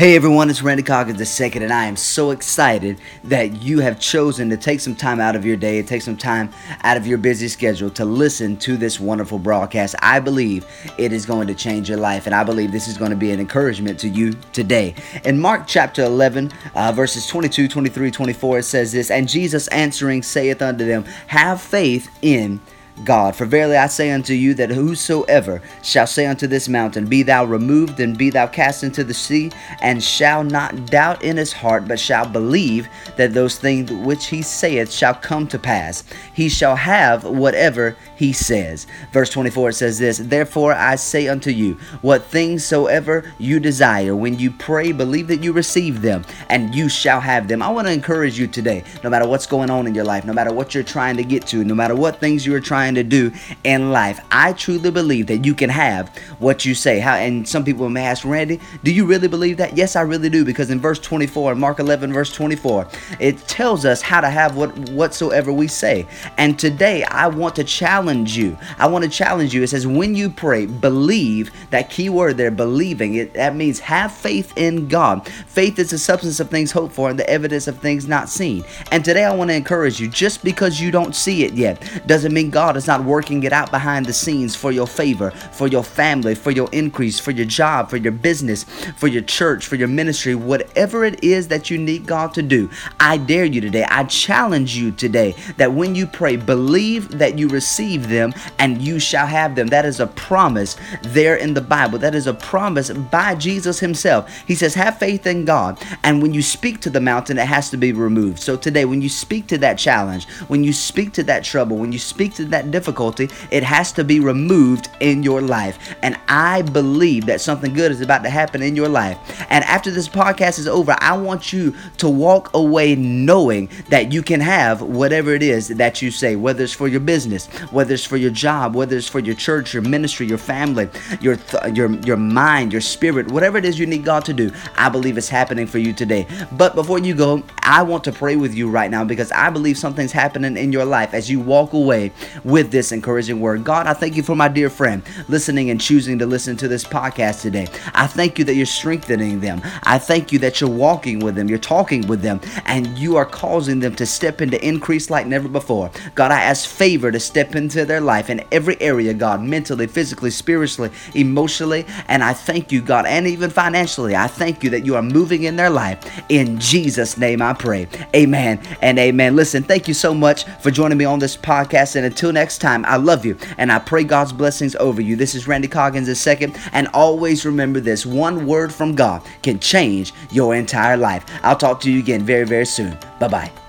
Hey everyone, it's Randy Coggins II, and I am so excited that you have chosen to take some time out of your day, take some time out of your busy schedule to listen to this wonderful broadcast. I believe it is going to change your life, and I believe this is going to be an encouragement to you today. In Mark chapter 11, uh, verses 22, 23, 24, it says this And Jesus answering saith unto them, Have faith in God. For verily I say unto you that whosoever shall say unto this mountain, Be thou removed and be thou cast into the sea, and shall not doubt in his heart, but shall believe that those things which he saith shall come to pass, he shall have whatever he says. Verse 24 says this Therefore I say unto you, what things soever you desire, when you pray, believe that you receive them, and you shall have them. I want to encourage you today, no matter what's going on in your life, no matter what you're trying to get to, no matter what things you are trying trying to do in life. I truly believe that you can have what you say. How and some people may ask, Randy, do you really believe that? Yes, I really do, because in verse 24, Mark 11, verse 24, it tells us how to have what whatsoever we say. And today I want to challenge you. I want to challenge you. It says, when you pray, believe that key word there, believing. It that means have faith in God. Faith is the substance of things hoped for and the evidence of things not seen. And today I want to encourage you, just because you don't see it yet, doesn't mean God is not working it out behind the scenes for your favor, for your family, for your increase, for your job, for your business, for your church, for your ministry, whatever it is that you need God to do. I dare you today. I challenge you today that when you pray, believe that you receive them and you shall have them. That is a promise there in the Bible. That is a promise by Jesus Himself. He says, Have faith in God. And when you speak to the mountain, it has to be removed. So today, when you speak to that challenge, when you speak to that trouble, when you speak to that difficulty, it has to be removed in your life. And I believe that something good is about to happen in your life. And after this podcast is over, I want you to walk away knowing that you can have whatever it is that you say, whether it's for your business, whether it's for your job, whether it's for your church, your ministry, your family, your th- your your mind, your spirit, whatever it is you need God to do. I believe it's happening for you today. But before you go, I want to pray with you right now because I believe something's happening in your life as you walk away with this encouraging word. God, I thank you for my dear friend listening and choosing to listen to this podcast today. I thank you that you're strengthening them. I thank you that you're walking with them, you're talking with them, and you are causing them to step into increase like never before. God, I ask favor to step into their life in every area, God, mentally, physically, spiritually, emotionally, and I thank you, God, and even financially. I thank you that you are moving in their life. In Jesus' name I pray. Amen and amen. Listen, thank you so much for joining me on this podcast, and until next next time, I love you and I pray God's blessings over you. This is Randy Coggins II, and always remember this one word from God can change your entire life. I'll talk to you again very, very soon. Bye bye.